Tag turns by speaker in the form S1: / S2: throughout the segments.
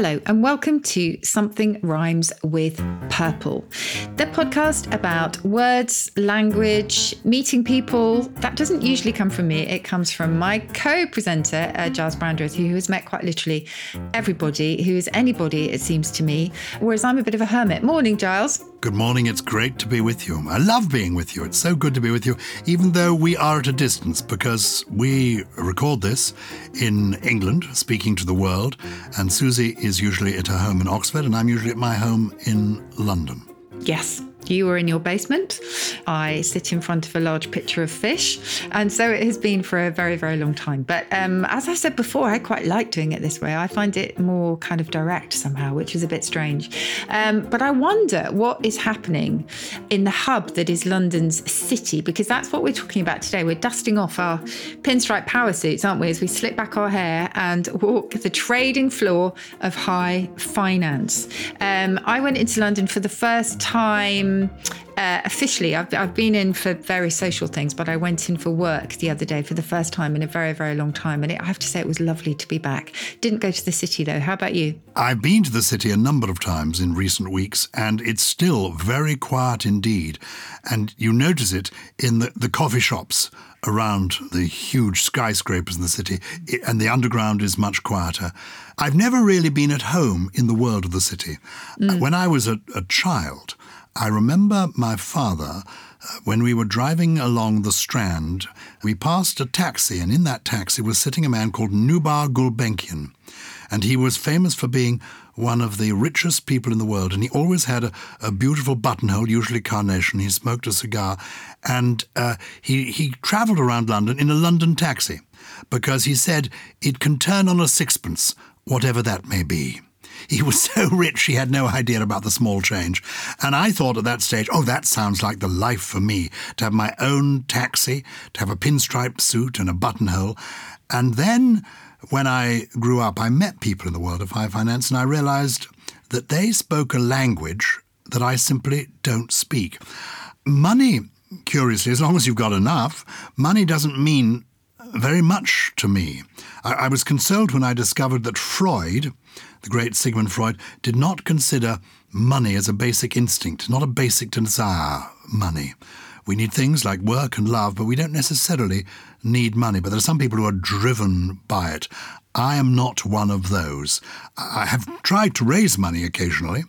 S1: Hello, and welcome to Something Rhymes with Purple, the podcast about words, language, meeting people. That doesn't usually come from me, it comes from my co presenter, uh, Giles Brandreth, who has met quite literally everybody, who is anybody, it seems to me, whereas I'm a bit of a hermit. Morning, Giles.
S2: Good morning. It's great to be with you. I love being with you. It's so good to be with you, even though we are at a distance because we record this in England, speaking to the world, and Susie is usually at her home in Oxford, and I'm usually at my home in London.
S1: Yes. You were in your basement. I sit in front of a large picture of fish. And so it has been for a very, very long time. But um, as I said before, I quite like doing it this way. I find it more kind of direct somehow, which is a bit strange. Um, but I wonder what is happening in the hub that is London's city, because that's what we're talking about today. We're dusting off our pinstripe power suits, aren't we, as we slip back our hair and walk the trading floor of high finance. Um, I went into London for the first time uh, officially, I've, I've been in for very social things, but I went in for work the other day for the first time in a very, very long time. And it, I have to say, it was lovely to be back. Didn't go to the city though. How about you?
S2: I've been to the city a number of times in recent weeks, and it's still very quiet indeed. And you notice it in the, the coffee shops around the huge skyscrapers in the city, and the underground is much quieter. I've never really been at home in the world of the city. Mm. When I was a, a child, I remember my father, uh, when we were driving along the Strand, we passed a taxi, and in that taxi was sitting a man called Nubar Gulbenkian. And he was famous for being one of the richest people in the world. And he always had a, a beautiful buttonhole, usually carnation. He smoked a cigar. And uh, he, he travelled around London in a London taxi because he said it can turn on a sixpence, whatever that may be. He was so rich he had no idea about the small change. And I thought at that stage, oh, that sounds like the life for me to have my own taxi, to have a pinstripe suit and a buttonhole. And then when I grew up, I met people in the world of high finance and I realized that they spoke a language that I simply don't speak. Money, curiously, as long as you've got enough, money doesn't mean very much to me. I, I was consoled when I discovered that Freud, the great Sigmund Freud, did not consider money as a basic instinct, not a basic desire, money. We need things like work and love, but we don't necessarily need money. But there are some people who are driven by it. I am not one of those. I have tried to raise money occasionally.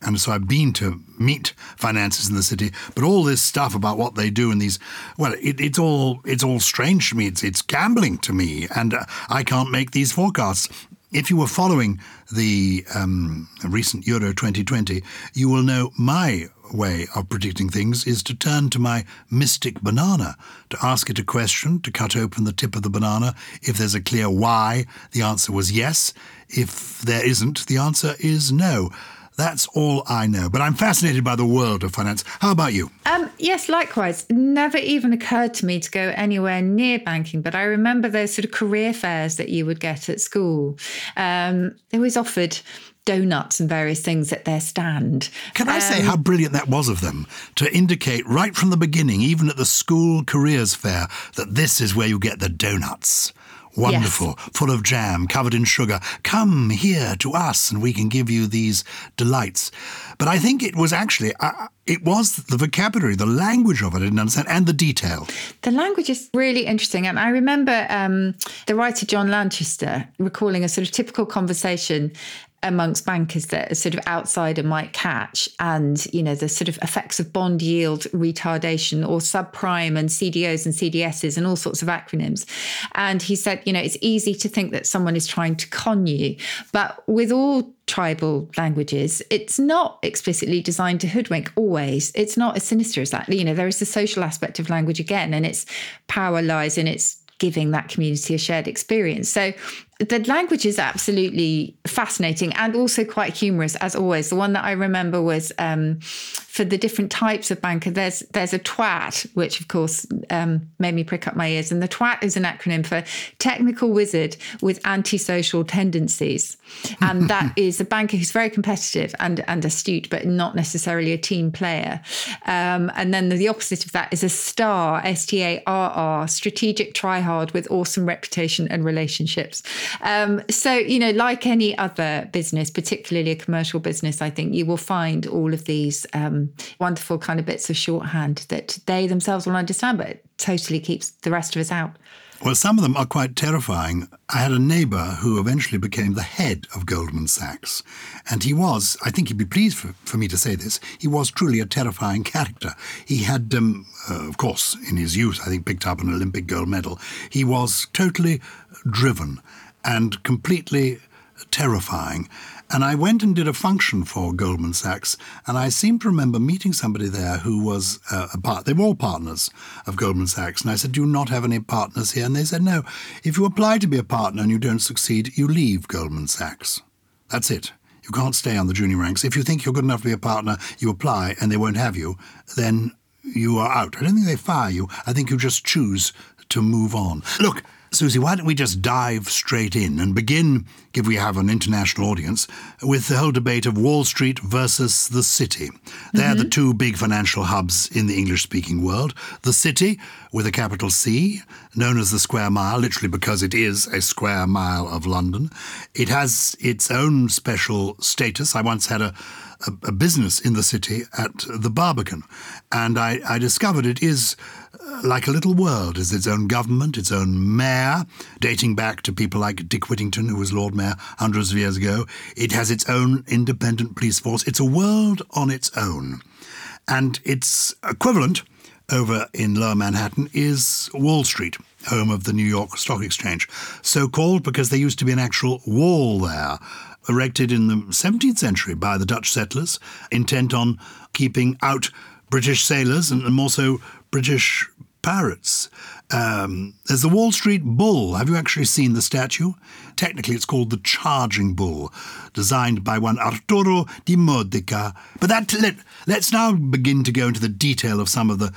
S2: And so I've been to meet finances in the city, but all this stuff about what they do and these, well, it, it's all it's all strange to me. It's it's gambling to me, and uh, I can't make these forecasts. If you were following the um, recent Euro 2020, you will know my way of predicting things is to turn to my mystic banana, to ask it a question, to cut open the tip of the banana. If there's a clear why, the answer was yes. If there isn't, the answer is no. That's all I know. But I'm fascinated by the world of finance. How about you?
S1: Um, yes, likewise. Never even occurred to me to go anywhere near banking, but I remember those sort of career fairs that you would get at school. Um, they always offered donuts and various things at their stand.
S2: Can I um, say how brilliant that was of them to indicate right from the beginning, even at the school careers fair, that this is where you get the donuts? Wonderful, yes. full of jam, covered in sugar. Come here to us and we can give you these delights. But I think it was actually, uh, it was the vocabulary, the language of it I didn't understand, and the detail.
S1: The language is really interesting. And I remember um, the writer John Lanchester recalling a sort of typical conversation amongst bankers that a sort of outsider might catch and you know the sort of effects of bond yield retardation or subprime and CDOs and CDSs and all sorts of acronyms. And he said you know it's easy to think that someone is trying to con you but with all tribal languages it's not explicitly designed to hoodwink always. It's not as sinister as that. You know there is the social aspect of language again and its power lies in its giving that community a shared experience. So the language is absolutely fascinating and also quite humorous, as always. The one that I remember was um, for the different types of banker. There's there's a TWAT, which of course um, made me prick up my ears, and the TWAT is an acronym for Technical Wizard with Antisocial Tendencies, and that is a banker who's very competitive and and astute, but not necessarily a team player. Um, and then the, the opposite of that is a STAR, S T A R R, strategic try hard with awesome reputation and relationships. Um, so you know, like any other business, particularly a commercial business, I think you will find all of these. Um, wonderful kind of bits of shorthand that they themselves will understand, but it totally keeps the rest of us out.
S2: Well, some of them are quite terrifying. I had a neighbour who eventually became the head of Goldman Sachs. And he was, I think he'd be pleased for, for me to say this, he was truly a terrifying character. He had, um, uh, of course, in his youth, I think, picked up an Olympic gold medal. He was totally driven and completely terrifying. And I went and did a function for Goldman Sachs, and I seem to remember meeting somebody there who was uh, a part. They were all partners of Goldman Sachs, and I said, "Do you not have any partners here?" And they said, "No. If you apply to be a partner and you don't succeed, you leave Goldman Sachs. That's it. You can't stay on the junior ranks. If you think you're good enough to be a partner, you apply, and they won't have you. Then you are out. I don't think they fire you. I think you just choose to move on. Look." Susie, why don't we just dive straight in and begin, if we have an international audience, with the whole debate of Wall Street versus the city. They're mm-hmm. the two big financial hubs in the English speaking world. The city, with a capital C, known as the Square Mile, literally because it is a square mile of London. It has its own special status. I once had a a, business in the city at the Barbican. And I, I discovered it is like a little world, has its own government, its own mayor, dating back to people like Dick Whittington, who was Lord Mayor hundreds of years ago. It has its own independent police force. It's a world on its own. And its equivalent over in Lower Manhattan is Wall Street, home of the New York Stock Exchange. So called because there used to be an actual wall there erected in the 17th century by the Dutch settlers, intent on keeping out British sailors and, more so British pirates. Um, there's the Wall Street Bull. Have you actually seen the statue? Technically, it's called the Charging Bull, designed by one Arturo di Modica. But that let, let's now begin to go into the detail of some of the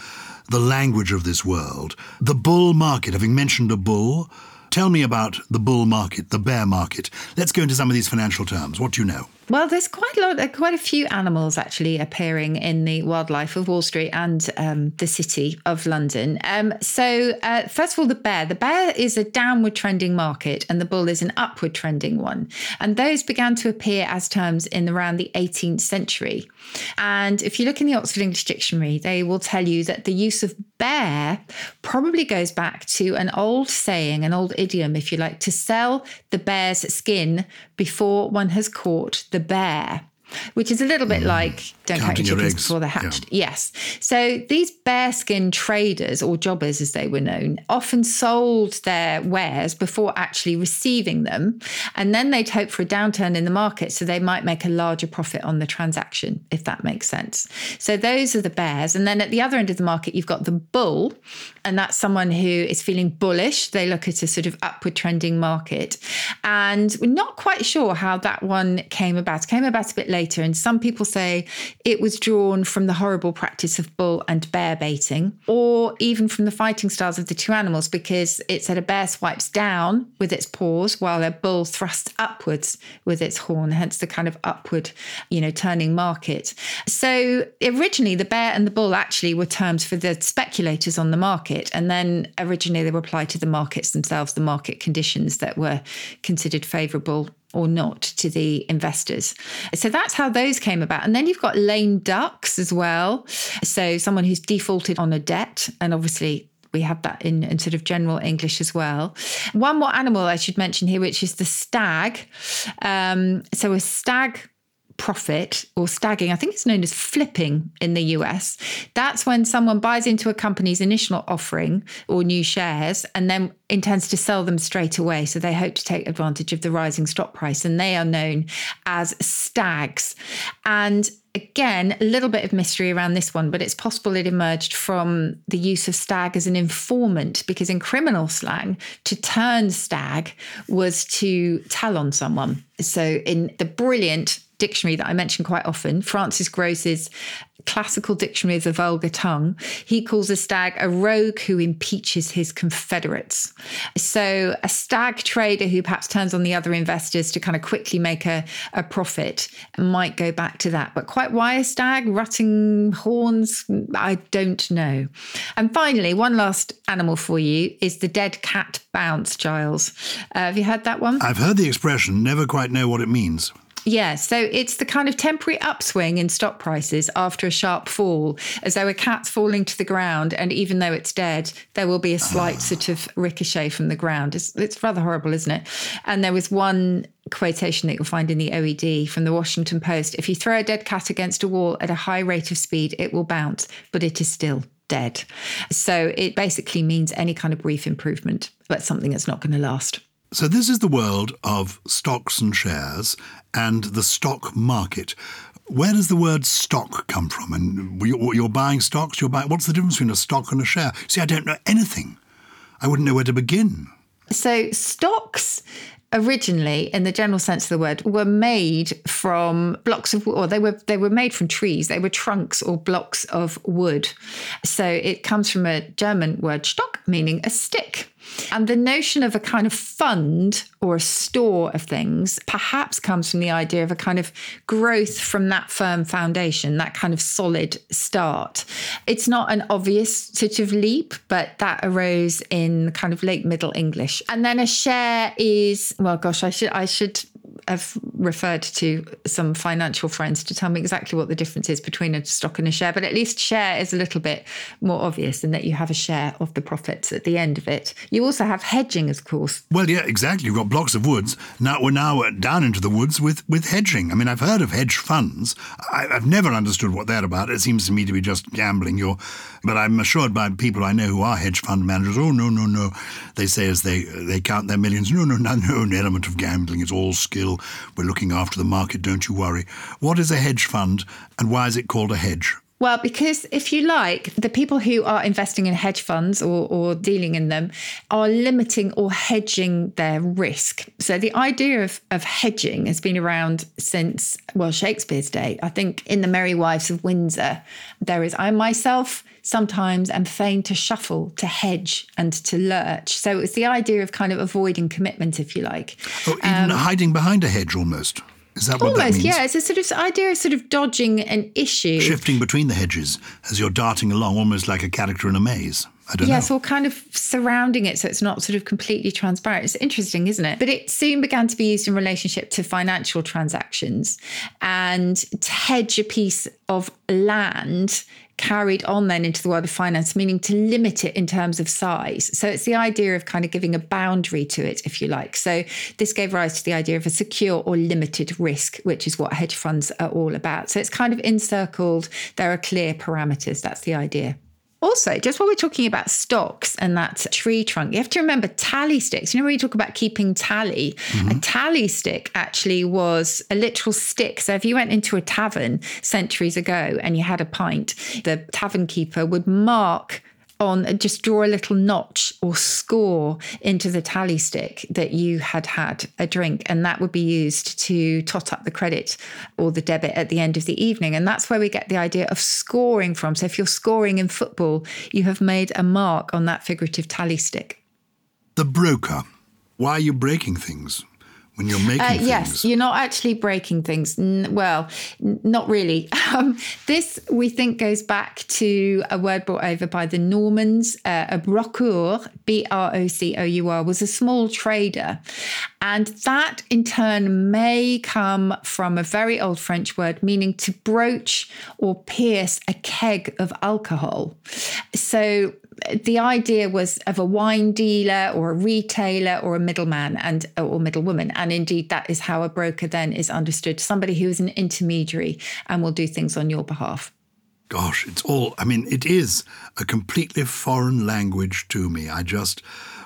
S2: the language of this world. The bull market. Having mentioned a bull, Tell me about the bull market, the bear market. Let's go into some of these financial terms. What do you know?
S1: Well, there's quite a lot, uh, quite a few animals actually appearing in the wildlife of Wall Street and um, the city of London. Um, so, uh, first of all, the bear. The bear is a downward trending market, and the bull is an upward trending one. And those began to appear as terms in around the 18th century. And if you look in the Oxford English Dictionary, they will tell you that the use of bear probably goes back to an old saying, an old idiom, if you like, to sell the bear's skin before one has caught the bear which is a little bit mm. like don't count your chickens before they're hatched. Yeah. Yes. So these bearskin traders or jobbers, as they were known, often sold their wares before actually receiving them. And then they'd hope for a downturn in the market so they might make a larger profit on the transaction, if that makes sense. So those are the bears. And then at the other end of the market, you've got the bull. And that's someone who is feeling bullish. They look at a sort of upward trending market. And we're not quite sure how that one came about. It came about a bit later. And some people say it was drawn from the horrible practice of bull and bear baiting, or even from the fighting styles of the two animals, because it said a bear swipes down with its paws while a bull thrusts upwards with its horn, hence the kind of upward, you know, turning market. So originally, the bear and the bull actually were terms for the speculators on the market. And then originally, they were applied to the markets themselves, the market conditions that were considered favorable or not to the investors. So that's how those came about. And then you've got lame ducks as well. So someone who's defaulted on a debt, and obviously we have that in, in, sort of general English as well. One more animal I should mention here, which is the stag. Um, so a stag profit or stagging, I think it's known as flipping in the US. That's when someone buys into a company's initial offering or new shares and then intends to sell them straight away. So they hope to take advantage of the rising stock price and they are known as stags. And again, a little bit of mystery around this one, but it's possible it emerged from the use of stag as an informant, because in criminal slang, to turn stag was to tell on someone. So, in the brilliant dictionary that I mention quite often, Francis Grose's classical dictionary of the vulgar tongue, he calls a stag a rogue who impeaches his confederates. So a stag trader who perhaps turns on the other investors to kind of quickly make a, a profit might go back to that. But quite why a stag rutting horns, I don't know. And finally, one last animal for you is the dead cat bounce, Giles. Uh, have you heard that one?
S2: I've heard the expression, never quite know what it means.
S1: Yeah, so it's the kind of temporary upswing in stock prices after a sharp fall, as though a cat's falling to the ground, and even though it's dead, there will be a slight sort of ricochet from the ground. It's, it's rather horrible, isn't it? And there was one quotation that you'll find in the OED from the Washington Post if you throw a dead cat against a wall at a high rate of speed, it will bounce, but it is still dead. So it basically means any kind of brief improvement, but something that's not going to last.
S2: So, this is the world of stocks and shares and the stock market. Where does the word stock come from? And you're buying stocks, you're buying. What's the difference between a stock and a share? See, I don't know anything. I wouldn't know where to begin.
S1: So, stocks originally in the general sense of the word were made from blocks of or they were they were made from trees they were trunks or blocks of wood so it comes from a german word stock meaning a stick and the notion of a kind of fund or a store of things perhaps comes from the idea of a kind of growth from that firm foundation, that kind of solid start. It's not an obvious sort of leap, but that arose in kind of late Middle English. And then a share is, well, gosh, I should I should have referred to some financial friends to tell me exactly what the difference is between a stock and a share, but at least share is a little bit more obvious in that you have a share of the profits at the end of it. You also have hedging, of course.
S2: Well, yeah, exactly. You've got blocks of woods. Now we're now down into the woods with, with hedging. I mean, I've heard of hedge funds. I, have never understood what they're about. It seems to me to be just gambling. You're, but I'm assured by people I know who are hedge fund managers. Oh no, no, no. They say as they they count their millions. No, no, no, no. An element of gambling. It's all skill. We're looking after the market. Don't you worry. What is a hedge fund, and why is it called a hedge?
S1: Well, because if you like, the people who are investing in hedge funds or, or, dealing in them are limiting or hedging their risk. So the idea of, of hedging has been around since, well, Shakespeare's day. I think in The Merry Wives of Windsor, there is, I myself sometimes am fain to shuffle, to hedge, and to lurch. So it's the idea of kind of avoiding commitment, if you like.
S2: Oh, even um, hiding behind a hedge almost. Is that what
S1: Almost,
S2: that means?
S1: yeah. It's a sort of idea of sort of dodging an issue.
S2: Shifting between the hedges as you're darting along, almost like a character in a maze. I don't
S1: yes,
S2: know.
S1: or kind of surrounding it so it's not sort of completely transparent. It's interesting, isn't it? But it soon began to be used in relationship to financial transactions and to hedge a piece of land carried on then into the world of finance, meaning to limit it in terms of size. So it's the idea of kind of giving a boundary to it, if you like. So this gave rise to the idea of a secure or limited risk, which is what hedge funds are all about. So it's kind of encircled, there are clear parameters. That's the idea. Also, just while we're talking about stocks and that tree trunk, you have to remember tally sticks. You know, when you talk about keeping tally, mm-hmm. a tally stick actually was a literal stick. So if you went into a tavern centuries ago and you had a pint, the tavern keeper would mark on just draw a little notch or score into the tally stick that you had had a drink. And that would be used to tot up the credit or the debit at the end of the evening. And that's where we get the idea of scoring from. So if you're scoring in football you have made a mark on that figurative tally stick.
S2: The broker. Why are you breaking things when you're making uh?
S1: Yes, you're not actually breaking things. N- well, n- not really. Um, this, we think, goes back to a word brought over by the Normans. Uh, a brocour, B R O C O U R, was a small trader. And that in turn may come from a very old French word meaning to broach or pierce a keg of alcohol. So the idea was of a wine dealer or a retailer or a middleman and or middlewoman. And indeed that is how a broker then is understood somebody who is an intermediary and will do things on your behalf.
S2: Gosh it's all i mean it is a completely foreign language to me. I just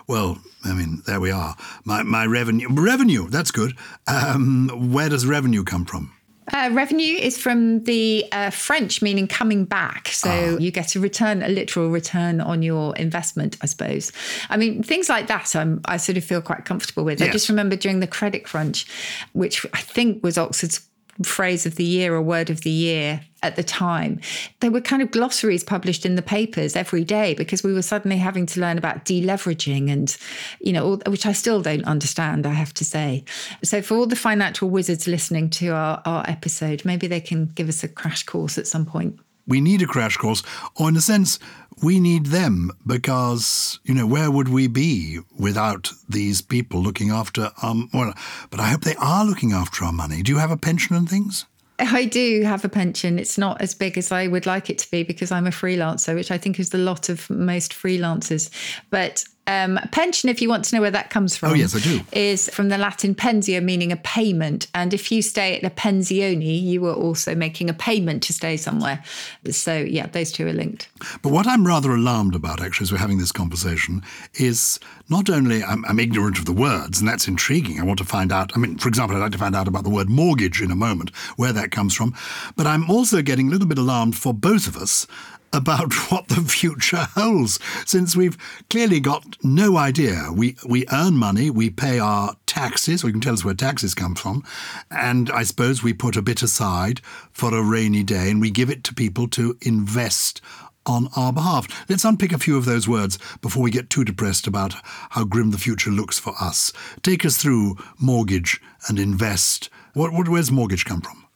S2: well i mean there we are. My my revenue revenue that's good. Um, where does revenue come from
S1: uh, revenue is from the uh, French meaning coming back. So oh. you get a return, a literal return on your investment, I suppose. I mean, things like that I'm, I sort of feel quite comfortable with. Yes. I just remember during the credit crunch, which I think was Oxford's phrase of the year or word of the year at the time. There were kind of glossaries published in the papers every day because we were suddenly having to learn about deleveraging and, you know, which I still don't understand, I have to say. So, for all the financial wizards listening to our, our episode, maybe they can give us a crash course at some point.
S2: We need a crash course, or in a sense, we need them because, you know, where would we be without these people looking after um well but I hope they are looking after our money. Do you have a pension and things?
S1: I do have a pension. It's not as big as I would like it to be because I'm a freelancer, which I think is the lot of most freelancers. But um, pension, if you want to know where that comes from,
S2: oh, yes, I do.
S1: is from the Latin pensio, meaning a payment. And if you stay at a pensione, you are also making a payment to stay somewhere. So, yeah, those two are linked.
S2: But what I'm rather alarmed about, actually, as we're having this conversation, is not only I'm, I'm ignorant of the words, and that's intriguing. I want to find out. I mean, for example, I'd like to find out about the word mortgage in a moment, where that comes from. But I'm also getting a little bit alarmed for both of us about what the future holds, since we've clearly got no idea. We we earn money, we pay our taxes, or you can tell us where taxes come from, and I suppose we put a bit aside for a rainy day, and we give it to people to invest on our behalf. Let's unpick a few of those words before we get too depressed about how grim the future looks for us. Take us through mortgage and invest. What, what where's mortgage come from?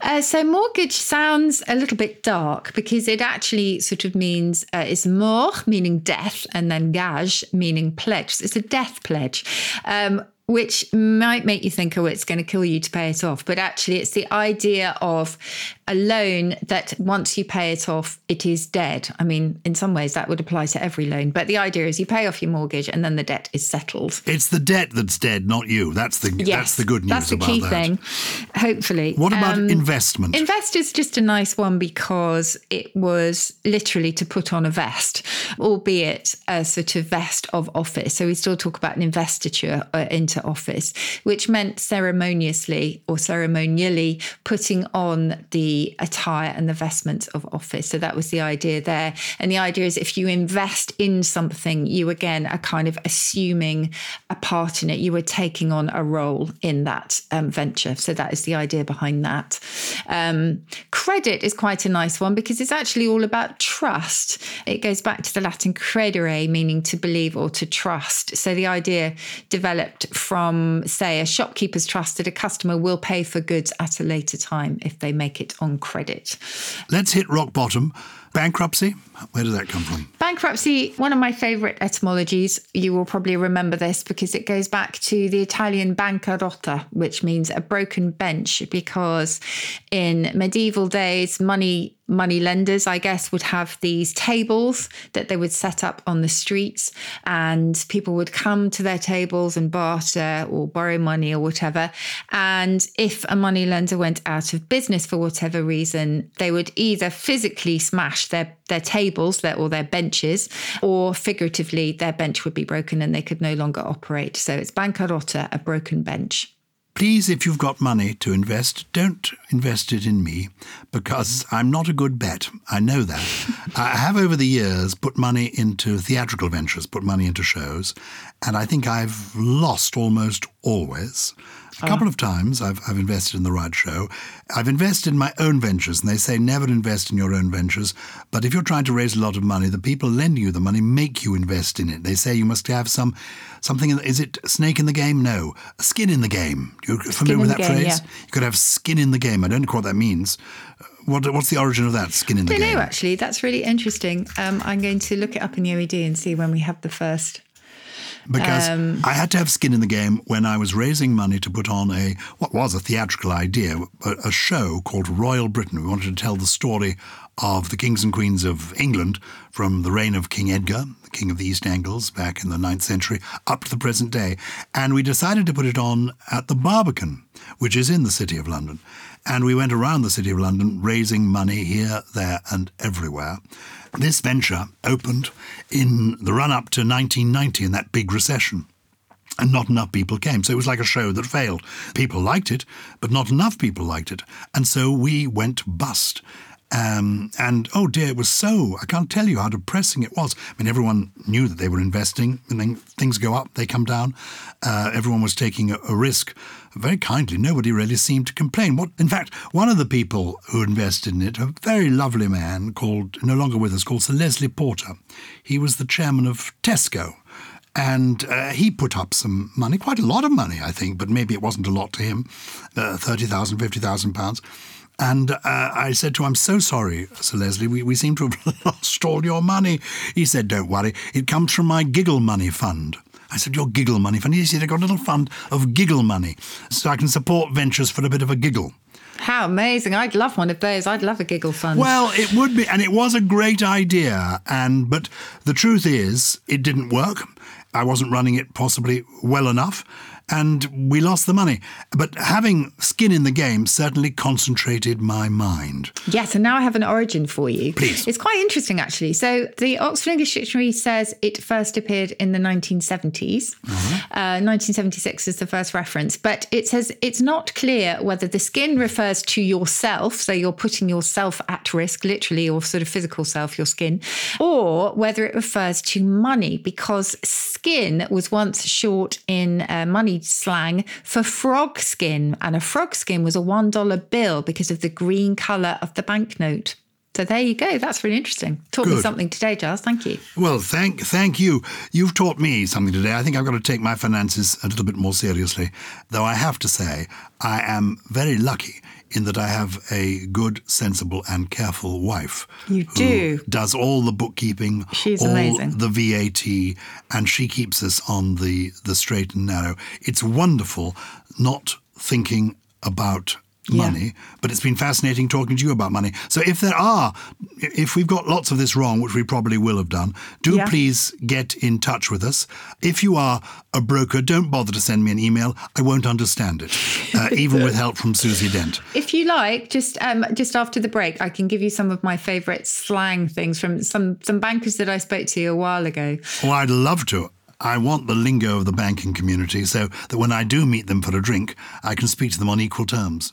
S1: Uh, so mortgage sounds a little bit dark because it actually sort of means uh, it's mort meaning death and then gage meaning pledge. So it's a death pledge. Um, which might make you think, oh, it's going to kill you to pay it off. But actually, it's the idea of a loan that once you pay it off, it is dead. I mean, in some ways, that would apply to every loan. But the idea is you pay off your mortgage and then the debt is settled.
S2: It's the debt that's dead, not you. That's the
S1: yes,
S2: that's the good news.
S1: That's the key
S2: that.
S1: thing. Hopefully.
S2: What about um, investment?
S1: Invest is just a nice one because it was literally to put on a vest, albeit a sort of vest of office. So we still talk about an investiture uh, into office, which meant ceremoniously or ceremonially putting on the attire and the vestments of office. So that was the idea there. And the idea is if you invest in something, you again are kind of assuming a part in it. You are taking on a role in that um, venture. So that is the idea behind that. Um, credit is quite a nice one because it's actually all about trust. It goes back to the Latin credere, meaning to believe or to trust. So the idea developed from, say, a shopkeeper's trust that a customer will pay for goods at a later time if they make it on credit.
S2: Let's hit rock bottom. Bankruptcy, where does that come from?
S1: Bankruptcy, one of my favourite etymologies. You will probably remember this because it goes back to the Italian bancarotta, which means a broken bench, because in medieval days, money money lenders, I guess, would have these tables that they would set up on the streets, and people would come to their tables and barter or borrow money or whatever. And if a money lender went out of business for whatever reason, they would either physically smash their their tables their, or their benches, or figuratively, their bench would be broken and they could no longer operate. So it's bancarotta, a broken bench.
S2: Please, if you've got money to invest, don't invest it in me because I'm not a good bet. I know that. I have over the years put money into theatrical ventures, put money into shows, and I think I've lost almost always. A couple of times I've, I've invested in the right show. I've invested in my own ventures, and they say never invest in your own ventures. But if you're trying to raise a lot of money, the people lending you the money make you invest in it. They say you must have some something. In, is it snake in the game? No, skin in the game. You're familiar with that
S1: game,
S2: phrase?
S1: Yeah.
S2: You could have skin in the game. I don't know what that means. What, what's the origin of that skin in the
S1: I
S2: game?
S1: don't know actually. That's really interesting. Um, I'm going to look it up in the OED and see when we have the first
S2: because um, I had to have skin in the game when I was raising money to put on a what was a theatrical idea, a, a show called Royal Britain. We wanted to tell the story of the kings and queens of England from the reign of King Edgar, the king of the East Angles, back in the 9th century, up to the present day. And we decided to put it on at the Barbican, which is in the City of London. And we went around the City of London raising money here, there, and everywhere. This venture opened in the run up to 1990 in that big recession. And not enough people came. So it was like a show that failed. People liked it, but not enough people liked it. And so we went bust. Um, and oh dear, it was so, I can't tell you how depressing it was. I mean, everyone knew that they were investing, and then things go up, they come down. Uh, everyone was taking a, a risk very kindly. Nobody really seemed to complain. What, in fact, one of the people who invested in it, a very lovely man called, no longer with us, called Sir Leslie Porter. He was the chairman of Tesco. And uh, he put up some money, quite a lot of money, I think, but maybe it wasn't a lot to him, uh, 30,000, 50,000 pounds. And uh, I said to him, I'm so sorry, Sir Leslie, we, we seem to have lost all your money. He said, Don't worry, it comes from my giggle money fund. I said, Your giggle money fund? He said, I've got a little fund of giggle money so I can support ventures for a bit of a giggle.
S1: How amazing. I'd love one of those. I'd love a giggle fund.
S2: Well, it would be, and it was a great idea. And But the truth is, it didn't work. I wasn't running it possibly well enough and we lost the money. But having skin in the game certainly concentrated my mind.
S1: Yes, and now I have an origin for you.
S2: Please.
S1: It's quite interesting, actually. So the Oxford English Dictionary says it first appeared in the 1970s.
S2: Mm-hmm.
S1: Uh, 1976 is the first reference, but it says it's not clear whether the skin refers to yourself, so you're putting yourself at risk, literally, or sort of physical self, your skin, or whether it refers to money, because skin was once short in uh, money slang for frog skin, and a frog skin was a $1 bill because of the green colour of the banknote. So there you go. That's really interesting. Taught me something today, Giles. Thank you.
S2: Well, thank thank you. You've taught me something today. I think I've got to take my finances a little bit more seriously. Though I have to say, I am very lucky in that I have a good, sensible, and careful wife.
S1: You
S2: who
S1: do.
S2: Does all the bookkeeping,
S1: She's
S2: all
S1: amazing.
S2: the VAT, and she keeps us on the the straight and narrow. It's wonderful not thinking about
S1: Yeah.
S2: money, but it's been fascinating talking to you about money. So if there are, if we've got lots of this wrong, which we probably will have done, do
S1: Yeah.
S2: please get in touch with us. If you are a broker, don't bother to send me an email. I won't understand it, uh, even with help from Susie Dent.
S1: If you like, just um, just after the break, I can give you some of my favourite slang things from some some bankers that I spoke to a while ago.
S2: Oh, I'd love to. I want the lingo of the banking community so that when I do meet them for a drink, I can speak to them on equal terms.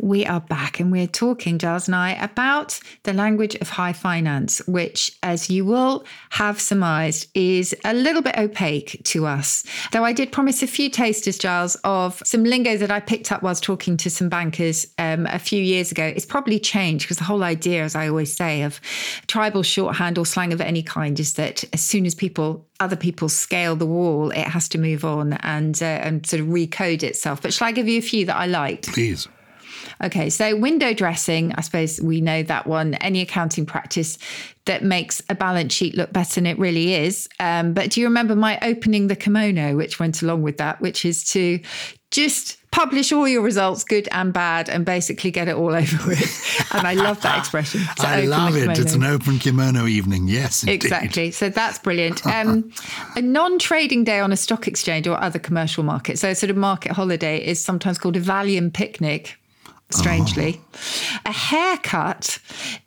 S1: We are back and we're talking, Giles and I, about the language of high finance, which, as you will have surmised, is a little bit opaque to us. Though I did promise a few tasters, Giles, of some lingo that I picked up whilst talking to some bankers um, a few years ago. It's probably changed because the whole idea, as I always say, of tribal shorthand or slang of any kind is that as soon as people other people scale the wall, it has to move on and uh, and sort of recode itself. But shall I give you a few that I liked?
S2: Please.
S1: Okay, so window dressing, I suppose we know that one. Any accounting practice that makes a balance sheet look better than it really is. Um, but do you remember my opening the kimono, which went along with that, which is to just publish all your results, good and bad, and basically get it all over with. And I love that expression.
S2: I love it. It's an open kimono evening. Yes, indeed.
S1: Exactly. So that's brilliant. Um, a non trading day on a stock exchange or other commercial market, so a sort of market holiday, is sometimes called a Valium picnic. Strangely, a haircut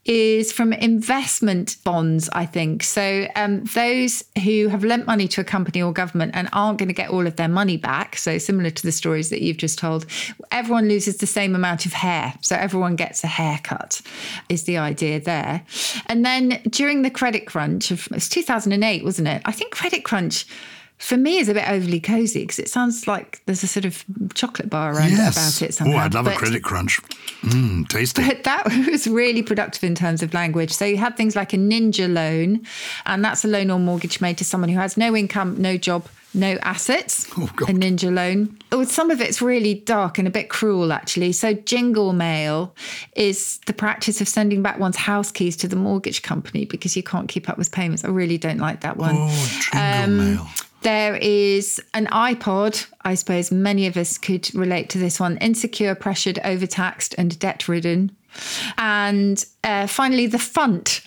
S1: is from investment bonds, I think. So, um, those who have lent money to a company or government and aren't going to get all of their money back, so similar to the stories that you've just told, everyone loses the same amount of hair. So, everyone gets a haircut, is the idea there. And then during the credit crunch of it was 2008, wasn't it? I think credit crunch. For me, is a bit overly cozy because it sounds like there's a sort of chocolate bar around
S2: Yes.
S1: about it
S2: Oh. I'd love a credit crunch. Mmm, tasty.
S1: but that was really productive in terms of language. So you had things like a ninja loan, and that's a loan or mortgage made to someone who has no income, no job, No assets,
S2: Oh,
S1: a ninja loan. Oh, some of it's really dark and a bit cruel, actually. So, jingle mail is the practice of sending back one's house keys to the mortgage company because you can't keep up with payments. I really don't like that one.
S2: Oh, jingle um, mail.
S1: There is an iPod. I suppose many of us could relate to this one insecure, pressured, overtaxed, and debt ridden. And uh, finally, the funt.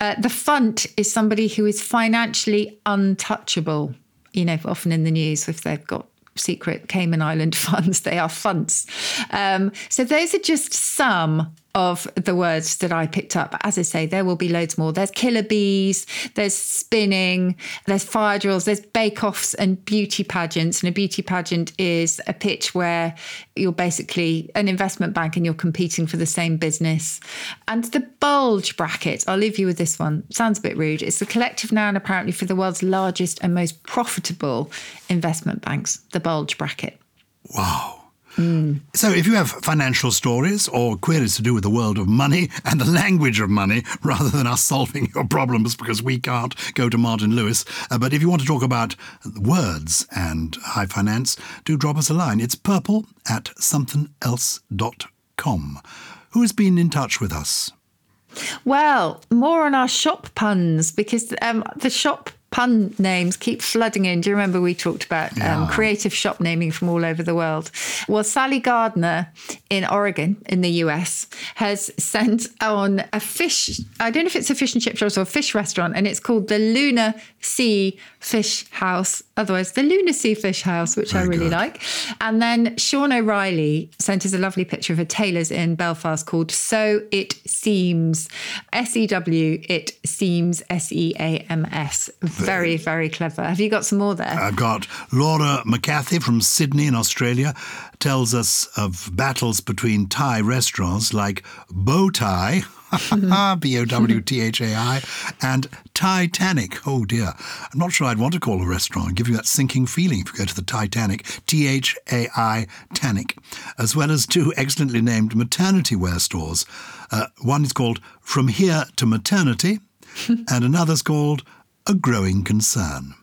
S1: Uh, the funt is somebody who is financially untouchable. You know, often in the news, if they've got secret Cayman Island funds, they are funts. Um, so those are just some of the words that I picked up. As I say, there will be loads more. There's killer bees, there's spinning, there's fire drills, there's bake-offs and beauty pageants. And a beauty pageant is a pitch where you're basically an investment bank and you're competing for the same business. And the bulge bracket, I'll leave you with this one. Sounds a bit rude. It's the collective noun apparently for the world's largest and most profitable investment banks, the bulge bracket.
S2: Wow. So, if you have financial stories or queries to do with the world of money and the language of money, rather than us solving your problems because we can't go to Martin Lewis, uh, but if you want to talk about words and high finance, do drop us a line. It's purple at somethingelse.com. Who has been in touch with us?
S1: Well, more on our shop puns because um, the shop pun names keep flooding in. Do you remember we talked about um,
S2: Yeah.
S1: creative shop naming from all over the world? Well, Sally Gardner in Oregon, in the US, has sent on a fish. I don't know if it's a fish and chip shop or a fish restaurant, and it's called the Luna Sea Fish House. Otherwise, the Luna Sea Fish House, which I really
S2: good.
S1: like. And then Sean O'Reilly sent us a lovely picture of a tailor's in Belfast called So It Seems. S E W, it seems S E A M S. Very, very clever. Have you got some more there?
S2: I've got Laura McCarthy from Sydney in Australia tells us of battles between Thai restaurants like Bow Tie, B O W T H A I, and Titanic. Oh dear. I'm not sure I'd want to call a restaurant, give you that sinking feeling if you go to the Titanic, T H A I Tanic, as well as two excellently named maternity wear stores. Uh, one is called From Here to Maternity, and another's called A Growing Concern.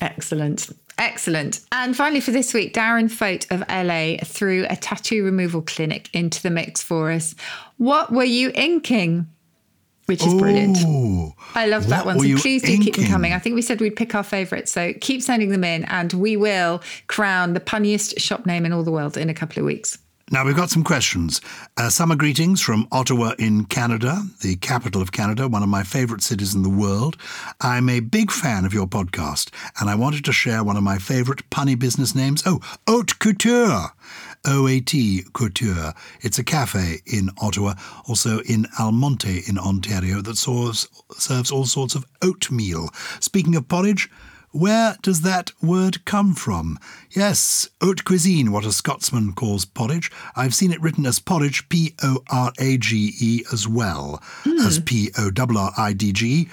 S1: Excellent. Excellent. And finally, for this week, Darren Fote of LA threw a tattoo removal clinic into the mix for us. What were you inking? Which is brilliant.
S2: Oh,
S1: I love that one. So please do keep them coming. I think we said we'd pick our favourites. So keep sending them in and we will crown the punniest shop name in all the world in a couple of weeks.
S2: Now, we've got some questions. Uh, summer greetings from Ottawa in Canada, the capital of Canada, one of my favourite cities in the world. I'm a big fan of your podcast, and I wanted to share one of my favourite punny business names. Oh, Haute Couture. OAT Couture. It's a cafe in Ottawa, also in Almonte in Ontario, that serves, serves all sorts of oatmeal. Speaking of porridge, where does that word come from? Yes, haute cuisine, what a Scotsman calls porridge. I've seen it written as porridge, P O R A G E, as well as P O R R I D G.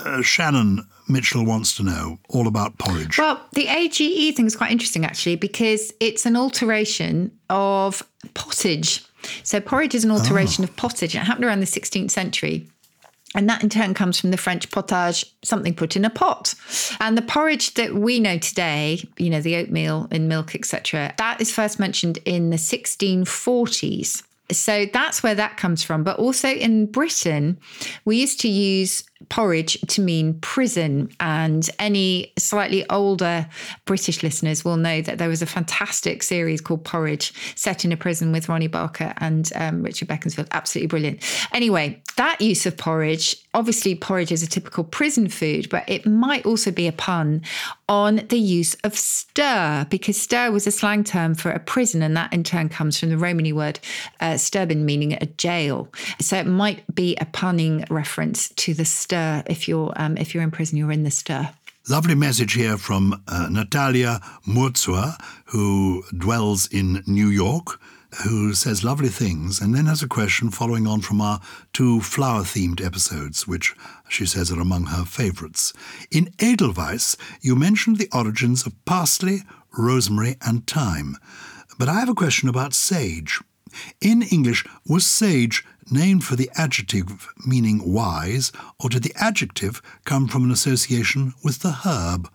S2: Uh, Shannon Mitchell wants to know all about porridge.
S1: Well, the AGE thing is quite interesting actually because it's an alteration of pottage. So porridge is an alteration of pottage. It happened around the 16th century. And that in turn comes from the French potage, something put in a pot. And the porridge that we know today, you know, the oatmeal in milk, etc., that is first mentioned in the 1640s. So that's where that comes from. But also in Britain, we used to use porridge to mean prison. And any slightly older British listeners will know that there was a fantastic series called Porridge set in a prison with Ronnie Barker and um, Richard Beckinsale. Absolutely brilliant. Anyway, that use of porridge, obviously, porridge is a typical prison food, but it might also be a pun on the use of stir, because stir was a slang term for a prison, and that in turn comes from the Romany word uh, meaning a jail. So it might be a punning reference to the stir. If you're um, if you're in prison, you're in the stir.
S2: Lovely message here from uh, Natalia Murzua, who dwells in New York, who says lovely things, and then has a question following on from our two flower themed episodes, which she says are among her favourites. In Edelweiss, you mentioned the origins of parsley, rosemary, and thyme. But I have a question about sage. In English, was sage named for the adjective meaning wise, or did the adjective come from an association with the herb?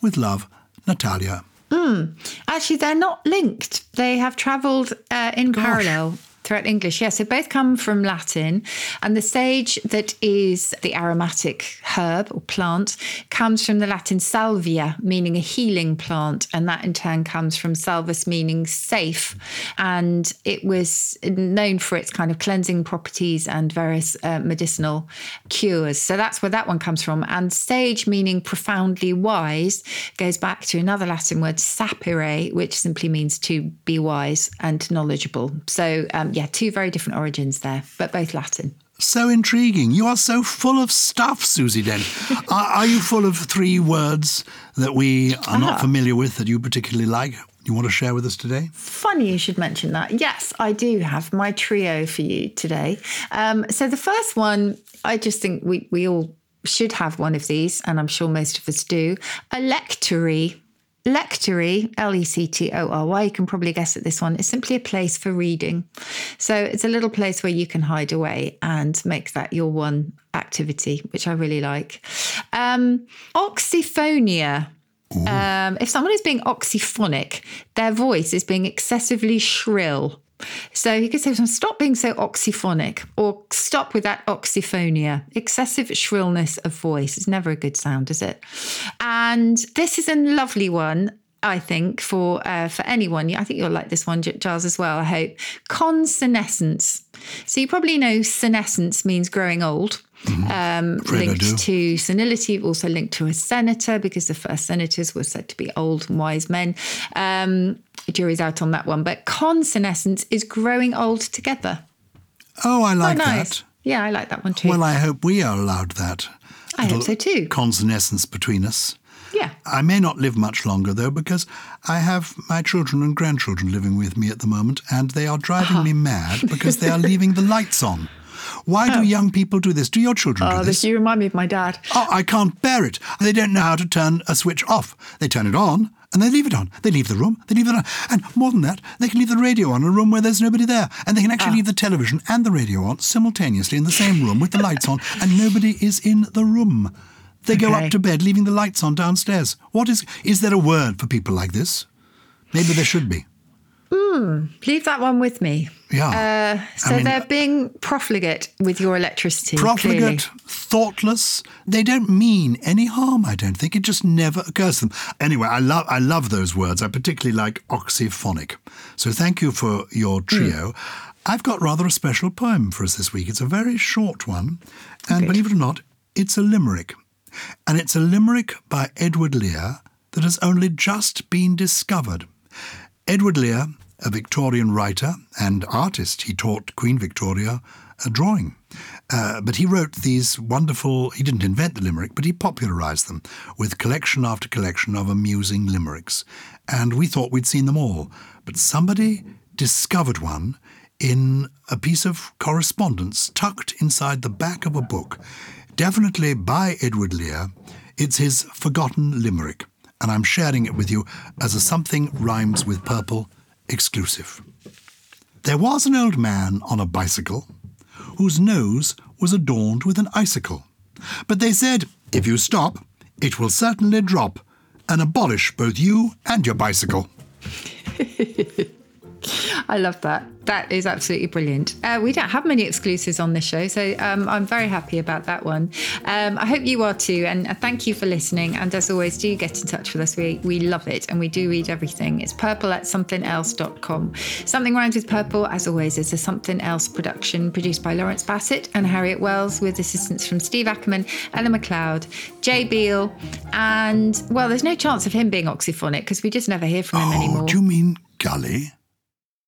S2: With love, Natalia. Mm.
S1: Actually, they're not linked. They have travelled uh, in parallel throughout English. Yes, they both come from Latin. And the sage that is the aromatic herb or plant comes from the Latin salvia, meaning a healing plant. And that in turn comes from salvus, meaning safe. And it was known for its kind of cleansing properties and various uh, medicinal cures. So that's where that one comes from. And sage, meaning profoundly wise, goes back to another Latin word, sapere, which simply means to be wise and knowledgeable. So, um, yeah, two very different origins there, but both Latin.
S2: So intriguing. You are so full of stuff, Susie Dent. are, are you full of three words that we are not
S1: Ah.
S2: familiar with that you particularly like? You want to share with us today?
S1: Funny you should mention that. Yes, I do have my trio for you today. Um, so the first one, I just think we, we all should have one of these, and I'm sure most of us do. A lectory. Lectory, L E C T O R Y, you can probably guess at this one, is simply a place for reading. So it's a little place where you can hide away and make that your one activity, which I really like. Um, oxyphonia. Um, if someone is being oxyphonic, their voice is being excessively shrill. So you could say, stop being so oxyphonic or stop with that oxyphonia. Excessive shrillness of voice is never a good sound, is it? And this is a lovely one. I think for uh, for anyone, I think you'll like this one, Gyles, as well. I hope consenescence. So you probably know senescence means growing old, um,
S2: Afraid I
S1: linked to senility, also linked to a senator because the first senators were said to be old and wise men. Um, jury's out on that one, but consenescence is growing old together.
S2: Oh, I like
S1: nice.
S2: that.
S1: Yeah, I like that one too.
S2: Well, I hope we are allowed that.
S1: I hope so too.
S2: Consenescence between us.
S1: yeah.
S2: I may not live much longer, though, because I have my children and grandchildren living with me at the moment, and they are driving
S1: Uh-huh.
S2: me mad because they are leaving the lights on. Why do young people do this? Do your children
S1: Oh,
S2: do
S1: this you remind me of my dad.
S2: Oh, I can't bear it. They don't know how to turn a switch off. They turn it on and they leave it on. They leave the room, they leave it on. And more than that, they can leave the radio on in a room where there's nobody there. And they can
S1: Ah.
S2: actually leave the television and the radio on simultaneously in the same room with the lights on, and nobody is in the room. They go up to bed leaving the lights on downstairs. What is is there a word for people like this? Maybe there should be.
S1: Leave that one with me.
S2: Yeah.
S1: Uh, so
S2: mean-
S1: they're being profligate with your electricity. clearly.
S2: profligate, thoughtless. They don't mean any harm, I don't think. It just never occurs to them. Anyway, I love I love those words. I particularly like oxyphonic. So thank you for your trio. I've got rather a special poem for us this week. It's a very short one, and
S1: Good.
S2: believe it or not, it's a limerick. And it's a limerick by Edward Lear that has only just been discovered. Edward Lear, a Victorian writer and artist, he taught Queen Victoria a drawing. Uh, but he wrote these wonderful, he didn't invent the limerick, but he popularised them with collection after collection of amusing limericks. And we thought we'd seen them all. But somebody discovered one in a piece of correspondence tucked inside the back of a book, definitely by Edward Lear. It's his forgotten limerick, and I'm sharing it with you as a something rhymes with purple exclusive. There was an old man on a bicycle whose nose was adorned with an icicle. But they said, if you stop, it will certainly drop and abolish both you and your bicycle.
S1: I love that. That is absolutely brilliant. Uh, we don't have many exclusives on this show, so um, I'm very happy about that one. Um, I hope you are too, and uh, thank you for listening. And as always, do get in touch with us. We we love it, and we do read everything. It's purple at somethingelse.com. Something rhymes with purple, as always, is a something else production produced by Lawrence Bassett and Harriet Wells, with assistance from Steve Ackerman, Ella McLeod, Jay Beale, and well, there's no chance of him being oxyphonic because we just never hear from him
S2: Oh,
S1: anymore.
S2: do you mean gully?